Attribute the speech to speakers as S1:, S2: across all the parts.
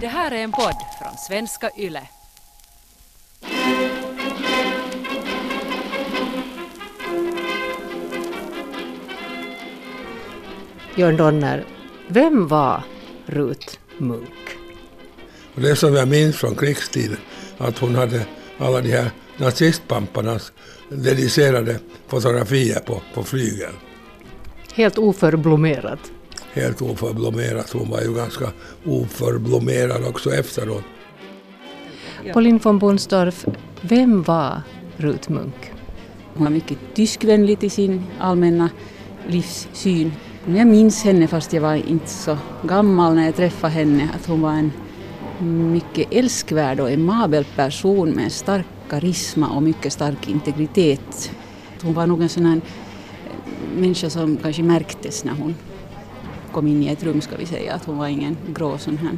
S1: Det här är en podd från svenska YLE.
S2: Jörn Donner, vem var Ruth Munk?
S3: Och det som jag minns från krigstiden, att hon hade alla de här nazistpamparnas dedicerade fotografier på, på flygeln.
S2: Helt oförblommerad.
S3: Helt oförblommerat. Hon var ju ganska oförblommerad också efteråt.
S2: Pauline von Bunsdorf, vem var Ruth Munk?
S4: Hon var mycket tyskvänlig i sin allmänna livssyn. Men jag minns henne, fast jag var inte så gammal när jag träffade henne, att hon var en mycket älskvärd och amabel person med stark karisma och mycket stark integritet. Hon var nog en sån här människa som kanske märktes när hon kom in i ett rum, ska vi säga, att hon var ingen grå sån här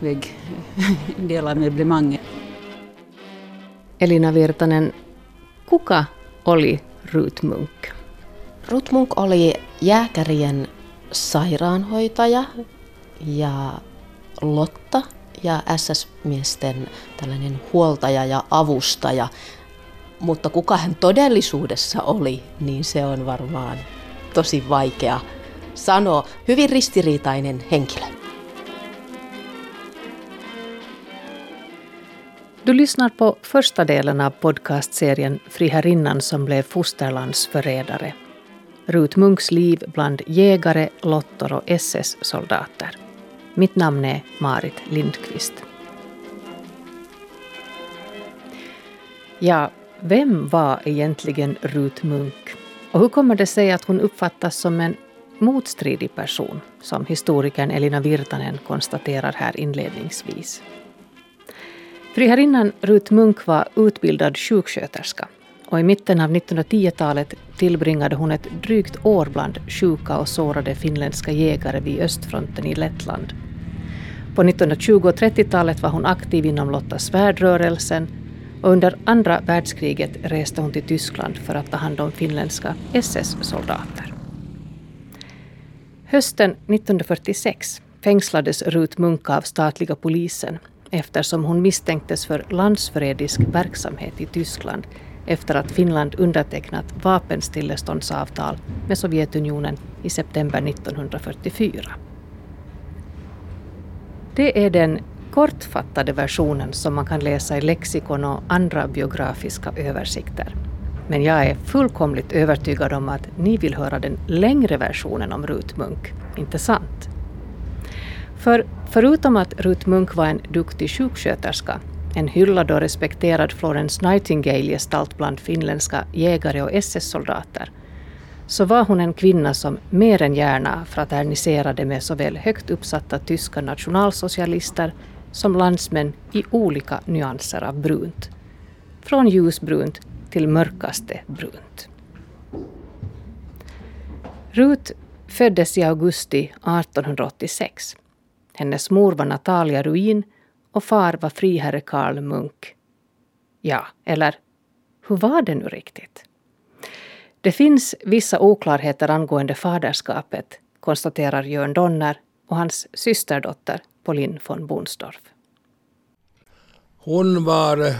S4: väggdelad möblemang.
S2: Elina Virtanen, kuka oli Ruth Munk?
S5: Ruth Munk oli jääkärien sairaanhoitaja ja Lotta ja SS-miesten tällainen huoltaja ja avustaja. Mutta kuka hän todellisuudessa oli, niin se on varmaan tosi vaikea sanoo Hyvin ristiriitainen henkilö.
S2: Du lyssnar på första delen av podcastserien Friherrinnan som blev fosterlandsförrädare. Rut Munks liv bland jägare, lottor och SS-soldater. Mitt namn är Marit Lindqvist. Ja, vem var egentligen Rut Munk? Och hur kommer det sig att hon uppfattas som en motstridig person, som historikern Elina Virtanen konstaterar här inledningsvis? Friherrinnan Ruth Munk var utbildad sjuksköterska och i mitten av 1910-talet tillbringade hon ett drygt år bland sjuka och sårade finländska jägare vid östfronten i Lettland. På 1920 och 30-talet var hon aktiv inom Lotta Svärdrörelsen och under andra världskriget reste hon till Tyskland för att ta hand om finländska SS-soldater. Hösten 1946 fängslades Rut Munk av statliga polisen eftersom hon misstänktes för landsförrädisk verksamhet i Tyskland efter att Finland undertecknat vapenstilleståndsavtal med Sovjetunionen i september 1944. Det är den kortfattade versionen som man kan läsa i lexikon och andra biografiska översikter. Men jag är fullkomligt övertygad om att ni vill höra den längre versionen om Rut Munk, inte sant? För förutom att Rut Munk var en duktig sjuksköterska, en hyllad och respekterad Florence Nightingale-gestalt bland finländska jägare och SS-soldater, så var hon en kvinna som mer än gärna fraterniserade med såväl högt uppsatta tyska nationalsocialister som landsmän i olika nyanser av brunt. Från ljusbrunt till mörkaste brunt. Ruth föddes i augusti 1886. Hennes mor var Natalia Ruin och far var friherre Karl Munk. Ja, eller hur var det nu riktigt? Det finns vissa oklarheter angående faderskapet, konstaterar Jörn Donner och hans systerdotter Pauline von Bonsdorf.
S3: Hon var, eh,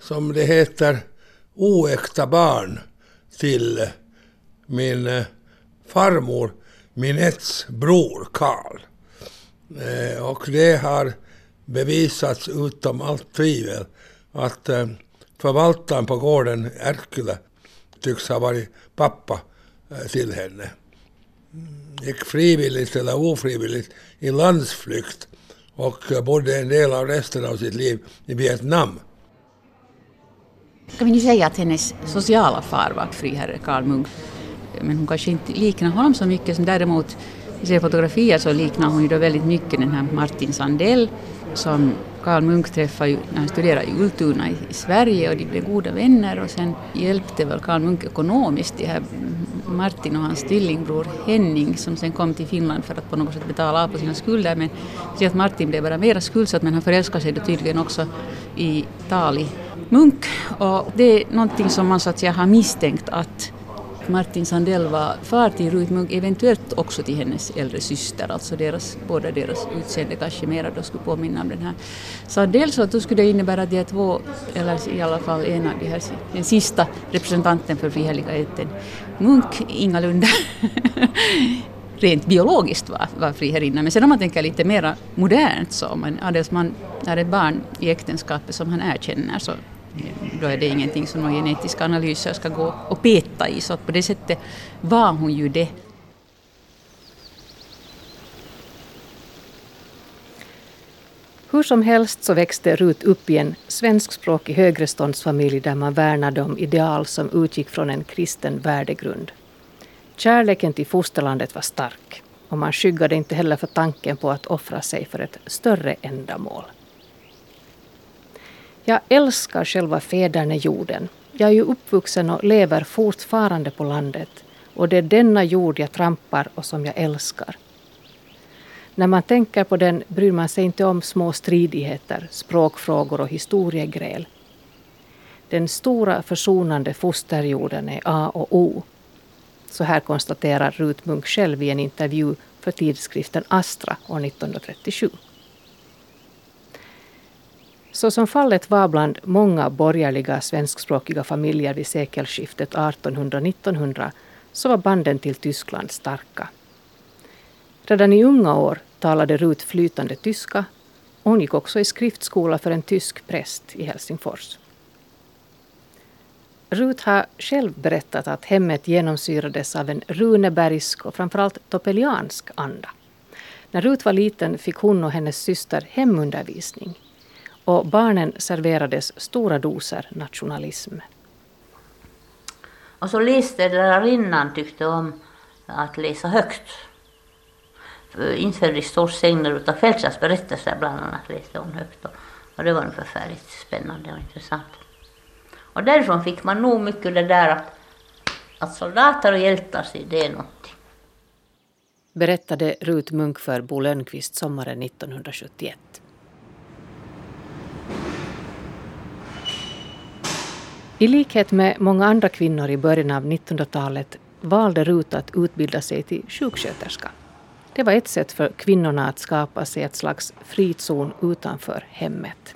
S3: som det heter, oäkta barn till min eh, farmor, farmor, Minettes bror Karl. Eh, och det har bevisats utom allt tvivel att eh, förvaltaren på gården, Erkyle, tycks ha varit pappa till henne. Gick frivilligt eller ofrivilligt i landsflykt och bodde en del av resten av sitt liv i Vietnam.
S4: Kan vi nu säga att hennes sociala far var friherre Karl Munk. Men hon kanske inte liknar honom så mycket. Som däremot i ser fotografier så liknar hon ju då väldigt mycket den här Martin Sandell som Karl Munk träffade ju när han studerade i Ultuna i, i Sverige och de blev goda vänner. Och sen hjälpte väl Karl Munk ekonomiskt de här Martin och hans tvillingbror Henning som sen kom till Finland för att på något sätt betala av på sina skulder. Men så att Martin blev bara mera skuldsatt men han förälskade sig då tydligen också i Tali Munk och det är någonting som man så att säga har misstänkt att Martin Sandell var far till Ruth Munk, eventuellt också till hennes äldre syster, alltså deras, båda deras utseende kanske mera då skulle påminna om den här Sandell, så att då skulle det innebära att de är två, eller i alla fall en av de här, den sista representanten för friherligheten. Munk ingalunda rent biologiskt var, var friherrinna. Men sen om man tänker lite mer modernt så om en adelsman är ett barn i äktenskapet som han erkänner så då är det ingenting som några genetiska analyser ska gå och peta i. Så att på det sättet var hon ju det.
S2: Hur som helst så växte Rut upp i en svenskspråkig högreståndsfamilj där man värnade om ideal som utgick från en kristen värdegrund. Kärleken till fosterlandet var stark och man skyggade inte heller för tanken på att offra sig för ett större ändamål. Jag älskar själva fädernejorden. Jag är ju uppvuxen och lever fortfarande på landet och det är denna jord jag trampar och som jag älskar. När man tänker på den bryr man sig inte om små stridigheter, språkfrågor och historiegräl. Den stora försonande fosterjorden är A och O. Så här konstaterar Ruth Munk själv i en intervju för tidskriften Astra år 1937. Så som fallet var bland många borgerliga svenskspråkiga familjer vid sekelskiftet 1800-1900 så var banden till Tyskland starka. Redan i unga år talade Rut flytande tyska och hon gick också i skriftskola för en tysk präst i Helsingfors. Rut har själv berättat att hemmet genomsyrades av en runebergsk och framförallt topeliansk anda. När Rut var liten fick hon och hennes syster hemundervisning och barnen serverades stora doser nationalism.
S6: Och så läste lärarinnan tyckte om att läsa högt. Inför Stors sägner av Fältsas berättelser bland annat läste hon högt. Och det var förfärligt spännande och intressant. Och därifrån fick man nog mycket det där att, att soldater och hjältar, det är någonting.
S2: Berättade Rut Munk för Bo Lönnqvist sommaren 1971. I likhet med många andra kvinnor i början av 1900-talet valde Rut att utbilda sig till sjuksköterska. Det var ett sätt för kvinnorna att skapa sig ett slags frizon utanför hemmet.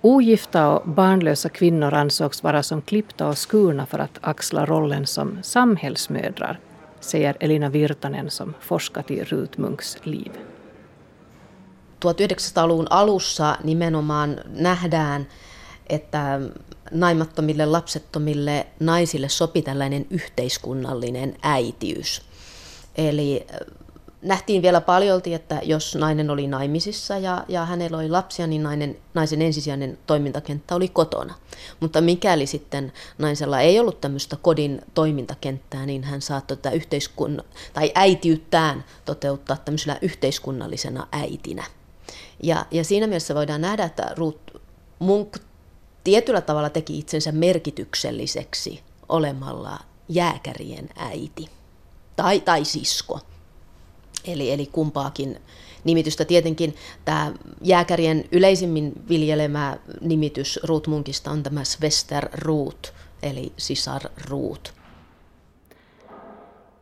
S2: Ogifta och barnlösa kvinnor ansågs vara som klippta och skurna för att axla rollen som samhällsmödrar, säger Elina Virtanen som forskat i Rut Munks liv.
S5: 1900-luvun alussa nimenomaan nähdään, että naimattomille lapsettomille naisille sopi tällainen yhteiskunnallinen äitiys. Eli nähtiin vielä paljolti, että jos nainen oli naimisissa ja, ja hänellä oli lapsia, niin nainen, naisen ensisijainen toimintakenttä oli kotona. Mutta mikäli sitten naisella ei ollut tämmöistä kodin toimintakenttää, niin hän saattoi tätä yhteiskun- tai äitiyttään toteuttaa tämmöisellä yhteiskunnallisena äitinä. Ja, ja siinä mielessä voidaan nähdä, että Ruth Munk tietyllä tavalla teki itsensä merkitykselliseksi olemalla jääkärien äiti tai, tai sisko. Eli, eli kumpaakin nimitystä. Tietenkin tämä jääkärien yleisimmin viljelemä nimitys Ruutmunkista on tämä Svester Ruut, eli sisar Ruut.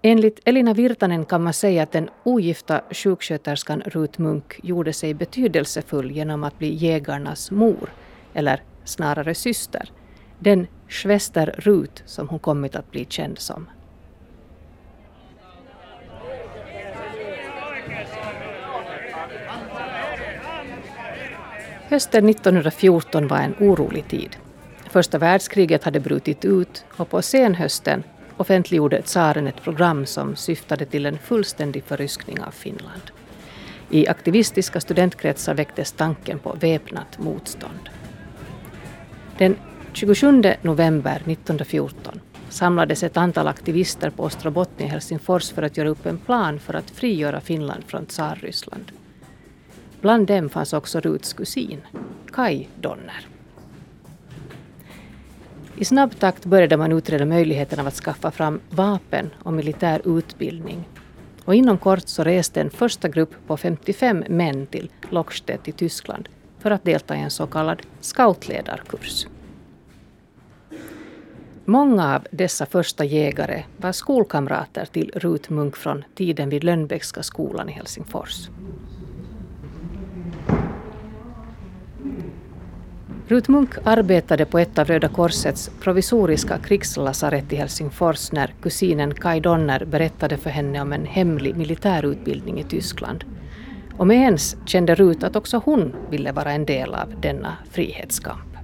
S2: Enligt Elina Virtanen kan man säga att den ogifta sjuksköterskan Rut Munk gjorde sig betydelsefull genom att bli jägarnas mor, eller snarare syster, den Schwester-Ruth som hon kommit att bli känd som. Hösten 1914 var en orolig tid. Första världskriget hade brutit ut och på senhösten offentliggjorde tsaren ett program som syftade till en fullständig förryskning av Finland. I aktivistiska studentkretsar väcktes tanken på väpnat motstånd. Den 27 november 1914 samlades ett antal aktivister på Ostrobotten i Helsingfors för att göra upp en plan för att frigöra Finland från Tsarryssland. Bland dem fanns också Ruts kusin, Kai Donner. I snabb takt började man utreda möjligheten av att skaffa fram vapen och militär utbildning. Och inom kort så reste en första grupp på 55 män till Lockstedt i Tyskland för att delta i en så kallad scoutledarkurs. Många av dessa första jägare var skolkamrater till Rut Munk från tiden vid Lönnbäckska skolan i Helsingfors. Rut Munk arbetade på ett av Röda Korsets provisoriska krigslasarett i Helsingfors när kusinen Kai Donner berättade för henne om en hemlig militärutbildning i Tyskland. Och med ens kände Rut att också hon ville vara en del av denna frihetskamp.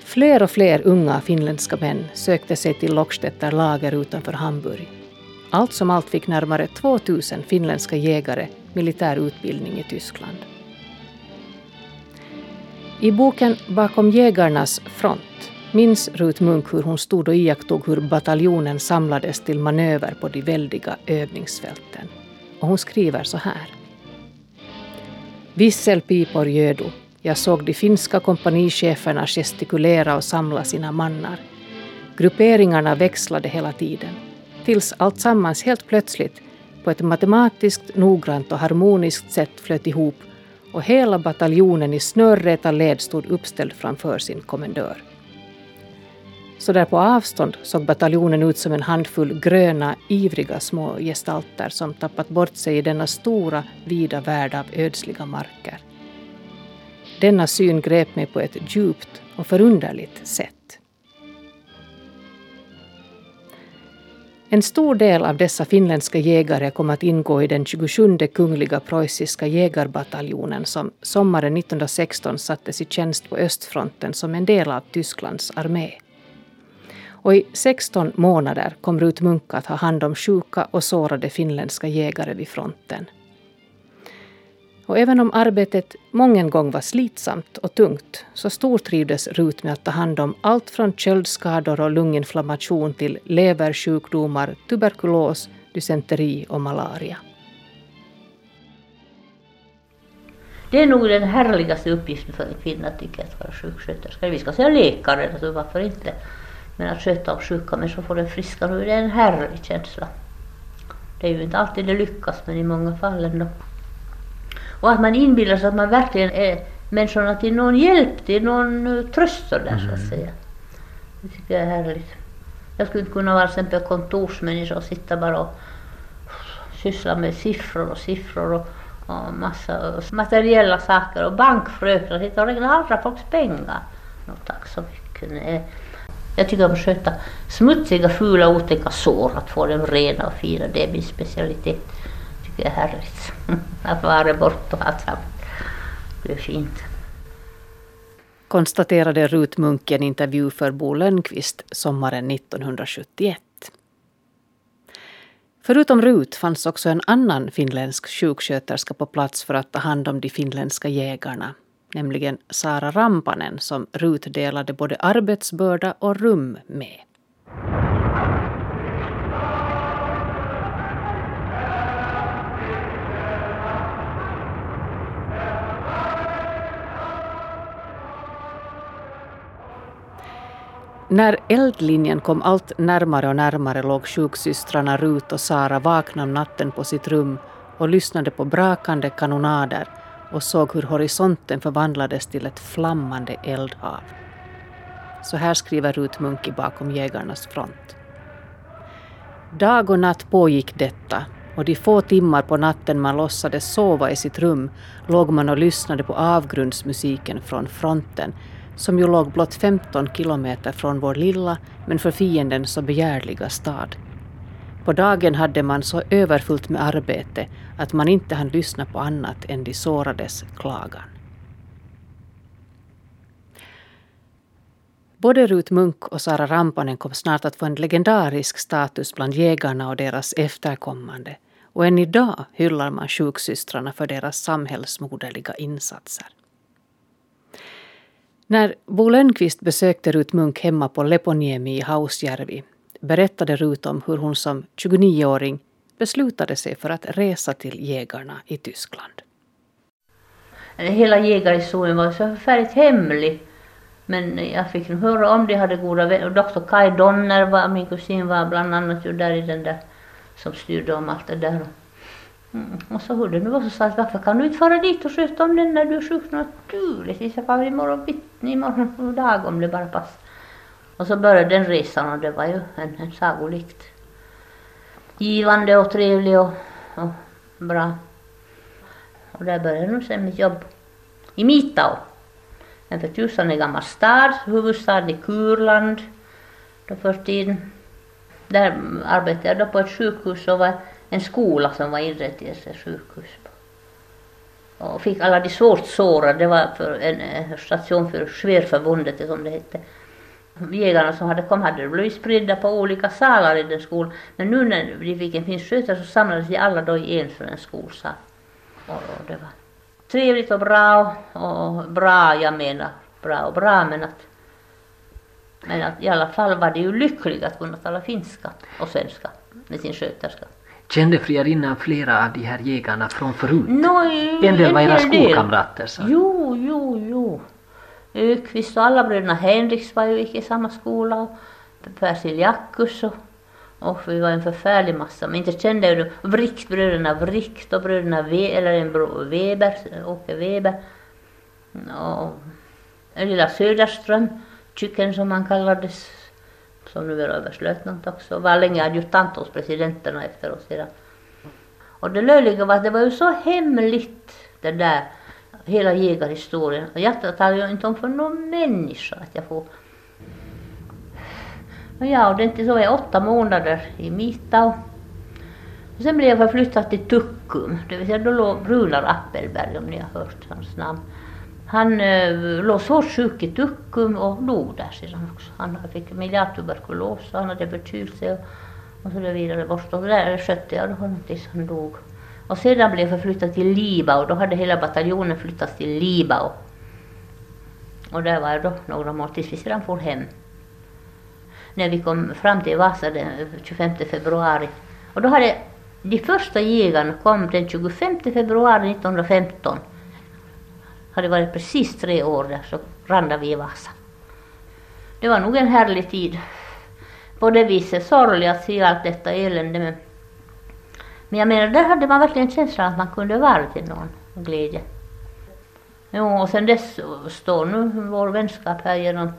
S2: Fler och fler unga finländska män sökte sig till Lockstetter lager utanför Hamburg. Allt som allt fick närmare 2000 finländska jägare militär utbildning i Tyskland. I boken Bakom jägarnas front minns Rut Munk hur hon stod och iakttog hur bataljonen samlades till manöver på de väldiga övningsfälten. Och hon skriver så här. Visselpipor gödo jag såg de finska kompanicheferna gestikulera och samla sina mannar. Grupperingarna växlade hela tiden. Tills alltsammans helt plötsligt på ett matematiskt noggrant och harmoniskt sätt flöt ihop och hela bataljonen i snörräta led stod uppställd framför sin kommendör. Så där på avstånd såg bataljonen ut som en handfull gröna, ivriga små gestalter som tappat bort sig i denna stora, vida värld av ödsliga marker. Denna syn grep mig på ett djupt och förunderligt sätt. En stor del av dessa finländska jägare kom att ingå i den 27 kungliga preussiska jägarbataljonen som sommaren 1916 sattes i tjänst på östfronten som en del av Tysklands armé. Och i 16 månader kom Rut Munk att ha hand om sjuka och sårade finländska jägare vid fronten. Och även om arbetet många gång var slitsamt och tungt så stortrivdes Rut med att ta hand om allt från köldskador och lunginflammation till leversjukdomar, tuberkulos, dysenteri och malaria.
S6: Det är nog den härligaste uppgiften för en kvinna tycker jag, att vara sjuksköterska. Vi ska säga läkare, alltså varför inte? Men att sköta om sjuka människor, få dem friska nu, det är en härlig känsla. Det är ju inte alltid det lyckas, men i många fall ändå. Och att man inbillar sig att man verkligen är människorna till någon hjälp, till någon eh, tröst sådär mm. så att mm. säga. Det tycker jag är härligt. Jag skulle inte kunna vara till exempel kontorsmänniska och sitta bara och syssla med siffror och siffror och, och massa materiella saker och bankfröknar, sitta och räkna andra folks pengar. No, tack så mycket. Nej. Jag tycker om att sköta smutsiga, fula, otäcka sår, att få dem rena och fina, det är min specialitet tycker är härligt. att vara borta och allt Det är fint.
S2: Konstaterade Rut Munk i en intervju för Bo Lönnqvist sommaren 1971. Förutom Rut fanns också en annan finländsk sjuksköterska på plats för att ta hand om de finländska jägarna, nämligen Sara Rampanen som Rut delade både arbetsbörda och rum med. När eldlinjen kom allt närmare och närmare låg sjuksystrarna Rut och Sara vakna om natten på sitt rum och lyssnade på brakande kanonader och såg hur horisonten förvandlades till ett flammande eldhav. Så här skriver Rut Munki bakom jägarnas front. Dag och natt pågick detta och de få timmar på natten man låtsades sova i sitt rum låg man och lyssnade på avgrundsmusiken från fronten som ju låg blott 15 kilometer från vår lilla, men för fienden så begärliga stad. På dagen hade man så överfullt med arbete att man inte hann lyssna på annat än de sårades klagan. Både Rut Munk och Sara Rampanen kom snart att få en legendarisk status bland jägarna och deras efterkommande och än idag hyllar man sjuksystrarna för deras samhällsmoderliga insatser. När Bo Lönnqvist besökte Rut Munk hemma på Leponiemi i Hausjärvi berättade Rut om hur hon som 29-åring beslutade sig för att resa till jägarna i Tyskland.
S6: Hela jägarhistorien var så förfärligt hemlig. Men jag fick höra om det, hade goda vänner. Doktor Kai Donner var, min kusin var bland annat ju där i den där som styrde om allt det där. Mm. Och så hur det nu var så sa jag varför kan du inte fara dit och sköta om den när du är sjuk naturligtvis. Jag far imorgon bitti, imorgon dag om det bara passar. Och så började den resan och det var ju en, en sagolikt givande och trevlig och, och bra. Och där började nu sen mitt jobb i Mitao. En förtjusande gammal stad, huvudstad i Kurland då för tiden. Där arbetade jag då på ett sjukhus och var en skola som var inredd till ett sjukhus. Och fick alla de svårt sårade, det var för en eh, station för Svärförbundet som det hette. Jägarna som hade kommit hade blivit spridda på olika salar i den skolan. Men nu när de fick en finsk skötare så samlades de alla då i en för en skolsal. Och, och det var trevligt och bra och bra, jag menar bra och bra men att men att i alla fall var det ju lyckligt att kunna tala finska och svenska med sin sköterska.
S7: Kände friarinnan flera av de här jägarna från förut?
S6: No,
S7: en del var era skolkamrater så.
S6: Jo, jo, jo. Ökvist och alla bröderna Henriks var ju i samma skola. Persil Jackus och, och vi var en förfärlig massa. Men inte kände jag ju Vrick, bröderna Vrick och bröderna v, eller en bror Weber, Åke Weber. Och lilla Söderström, Chicken som han kallades, som nu är överstelöjtnant också, var länge adjutant hos presidenterna efter oss sedan. Och det löjliga var att det var ju så hemligt det där, hela jägarhistorien. Och jag talar ju inte om för någon människa att jag får ja, och det så var jag åtta månader i Mitau. Och sen blev jag förflyttad till Tukkum, det vill säga då låg Runar Appelberg om ni har hört hans namn. Han eh, låg svårt sjuk i Tukkum och dog där sedan också. Han fick miljardtuberkulos och han hade förkylt sig och, och så vidare bort. Och där skötte jag honom tills han dog. Och sedan blev jag förflyttad till Libau. Då hade hela bataljonen flyttats till Libau. Och där var jag då några månader tills vi sedan for hem. När vi kom fram till Vasa den 25 februari. Och då hade de första jägarna kom den 25 februari 1915 hade varit precis tre år där så randade vi i Vasa. Det var nog en härlig tid. På det viset sorglig att se allt detta elände men, men jag menar där hade man verkligen känslan att man kunde vara till någon glädje. Jo, och sen dess står nu vår vänskap här genom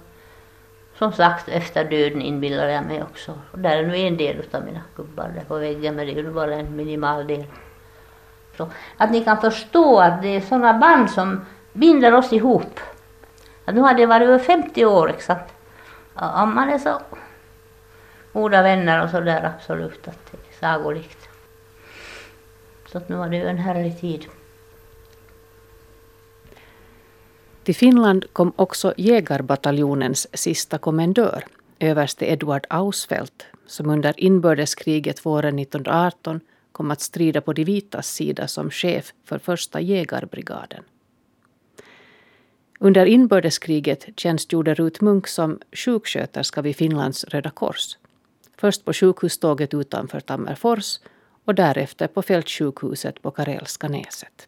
S6: som sagt efter döden inbillar jag mig också. Och där är nu en del av mina gubbar där på väggen men det är ju bara en minimal del. Så att ni kan förstå att det är sådana band som binder oss ihop. Att nu har det varit över 50 år liksom. exakt. Om man är så goda vänner och så där absolut att det är sagolikt. Så att nu var det ju en härlig tid.
S2: Till Finland kom också jägarbataljonens sista kommendör, överste Eduard Ausfeldt, som under inbördeskriget våren 1918 kom att strida på de vitas sida som chef för första jägarbrigaden. Under inbördeskriget tjänstgjorde Ruth Munk som sjuksköterska vid Finlands Röda Kors. Först på sjukhuståget utanför Tammerfors och därefter på fältsjukhuset på Karelska näset.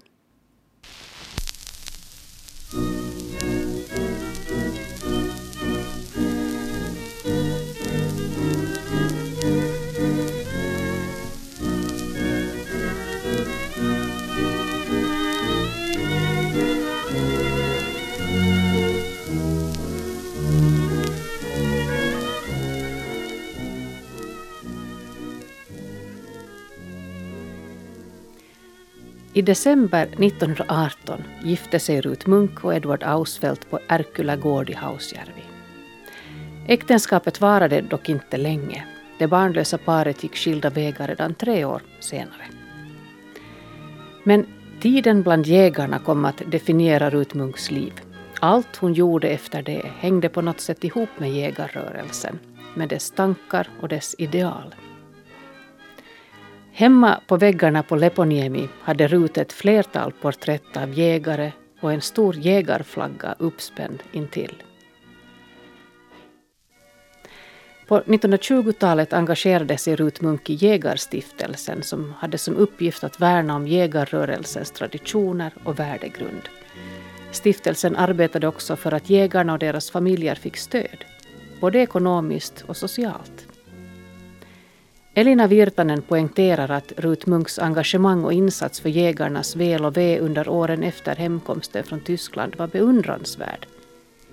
S2: I december 1918 gifte sig Rut Munk och Edward Ausfeldt på Erkula gård i Hausjärvi. Äktenskapet varade dock inte länge. Det barnlösa paret gick skilda vägar redan tre år senare. Men tiden bland jägarna kom att definiera Rut Munks liv. Allt hon gjorde efter det hängde på något sätt ihop med jägarrörelsen, med dess tankar och dess ideal. Hemma på väggarna på Leponiemi hade Rut ett flertal porträtt av jägare och en stor jägarflagga uppspänd intill. På 1920-talet engagerade sig Rut Munk i Jägarstiftelsen som hade som uppgift att värna om jägarrörelsens traditioner och värdegrund. Stiftelsen arbetade också för att jägarna och deras familjer fick stöd, både ekonomiskt och socialt. Elina Virtanen poängterar att Rut Munks engagemang och insats för jägarnas väl och ve under åren efter hemkomsten från Tyskland var beundransvärd.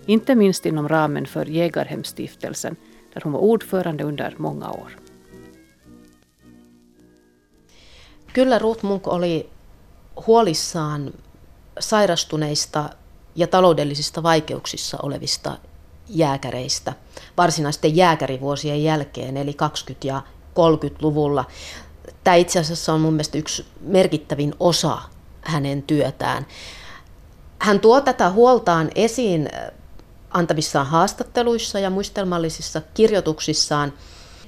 S2: Inte minst inom ramen för Jägarhemstiftelsen, där hon var ordförande under många år.
S5: Kyllä Ruth Munk oli huolissaan sairastuneista ja taloudellisista vaikeuksissa olevista jääkäreistä varsinaisten jääkärivuosien jälkeen, eli 20- ja 30-luvulla. Tämä itse asiassa on mun mielestä yksi merkittävin osa hänen työtään. Hän tuo tätä huoltaan esiin antamissaan haastatteluissa ja muistelmallisissa kirjoituksissaan.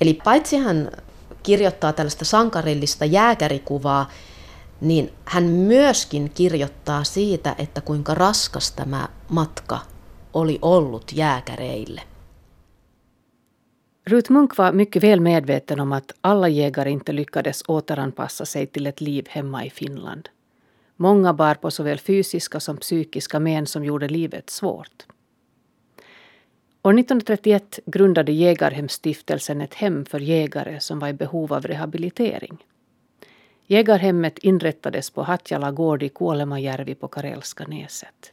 S5: Eli paitsi hän kirjoittaa tällaista sankarillista jääkärikuvaa, niin hän myöskin kirjoittaa siitä, että kuinka raskas tämä matka oli ollut jääkäreille.
S2: Ruth Munk var mycket väl medveten om att alla jägare inte lyckades återanpassa sig till ett liv hemma i Finland. Många bar på såväl fysiska som psykiska men som gjorde livet svårt. År 1931 grundade Jägarhemsstiftelsen ett hem för jägare som var i behov av rehabilitering. Jägarhemmet inrättades på Hatjala gård i Kuolemajärvi på Karelska näset.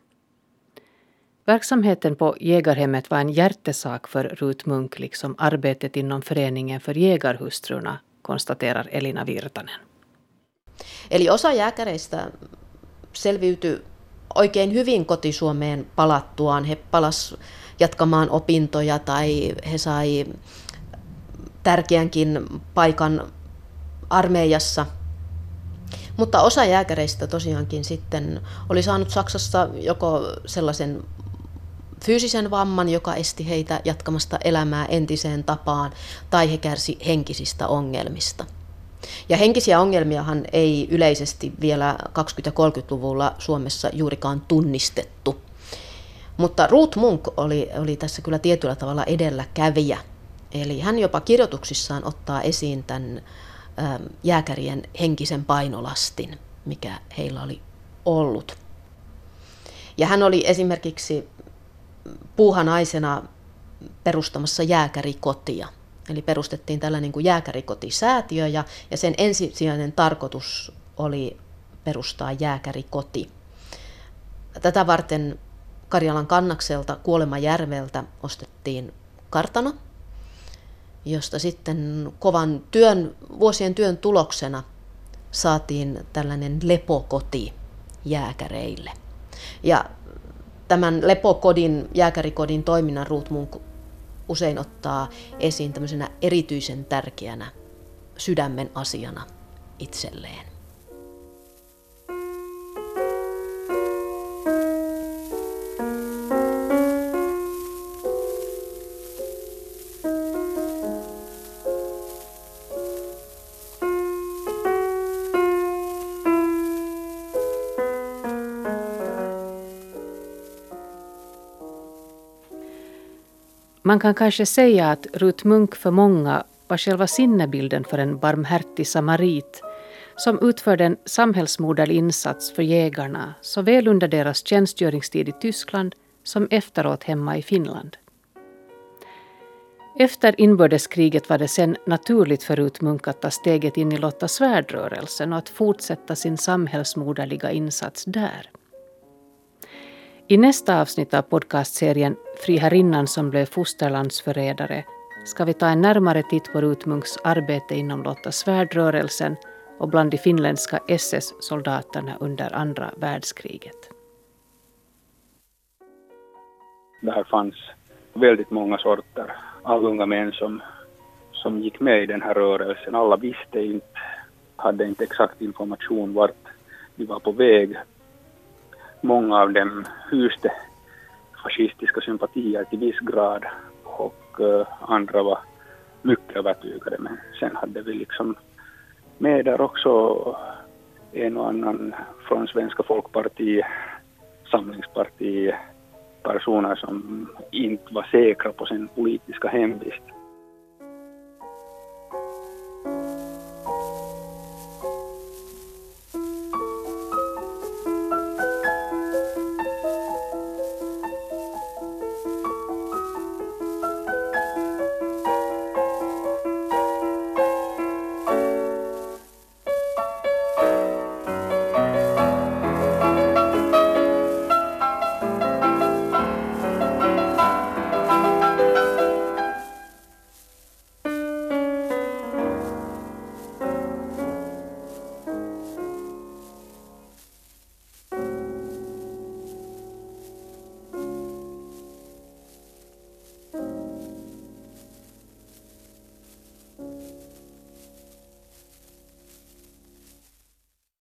S2: Verksamheten på Jägarhemmet var en hjärtesak för Rut Munk liksom arbetet inom föreningen för jägarhustrurna, konstaterar Elina Virtanen.
S5: Eli osa jääkäreistä selviytyi oikein hyvin kotisuomeen palattuaan. He palas jatkamaan opintoja tai he sai tärkeänkin paikan armeijassa. Mutta osa jääkäreistä tosiaankin sitten oli saanut Saksassa joko sellaisen fyysisen vamman, joka esti heitä jatkamasta elämää entiseen tapaan, tai he kärsi henkisistä ongelmista. Ja henkisiä ongelmiahan ei yleisesti vielä 20- ja 30-luvulla Suomessa juurikaan tunnistettu. Mutta Ruth Munk oli, oli tässä kyllä tietyllä tavalla edelläkävijä. Eli hän jopa kirjoituksissaan ottaa esiin tämän jääkärien henkisen painolastin, mikä heillä oli ollut. Ja hän oli esimerkiksi puuhanaisena perustamassa jääkärikotia. Eli perustettiin tällainen niin kuin jääkärikotisäätiö ja, ja sen ensisijainen tarkoitus oli perustaa jääkärikoti. Tätä varten Karjalan kannakselta Kuolemajärveltä ostettiin kartano, josta sitten kovan työn, vuosien työn tuloksena saatiin tällainen lepokoti jääkäreille. Ja tämän lepokodin, jääkärikodin toiminnan Ruth Munk usein ottaa esiin tämmöisenä erityisen tärkeänä sydämen asiana itselleen.
S2: Man kan kanske säga att Rut Munk för många var själva sinnebilden för en barmhärtig samarit som utförde en samhällsmoderlig insats för jägarna såväl under deras tjänstgöringstid i Tyskland som efteråt hemma i Finland. Efter inbördeskriget var det sen naturligt för Rut Munk att ta steget in i Lotta Svärd-rörelsen och att fortsätta sin samhällsmoderliga insats där. I nästa avsnitt av podcastserien Friherrinnan som blev fosterlandsförrädare ska vi ta en närmare titt på Rutmunks arbete inom Lotta Svärd-rörelsen och bland de finländska SS-soldaterna under andra världskriget.
S8: Där fanns väldigt många sorter av unga män som, som gick med i den här rörelsen. Alla visste inte, hade inte exakt information vart de var på väg många av dem hyste fascistiska sympatier till viss grad och uh, andra var mycket övertygade. Men sen hade vi liksom med där också en och annan från Svenska folkpartiet, Samlingspartiet, personer som inte var säkra på sin politiska hemvist.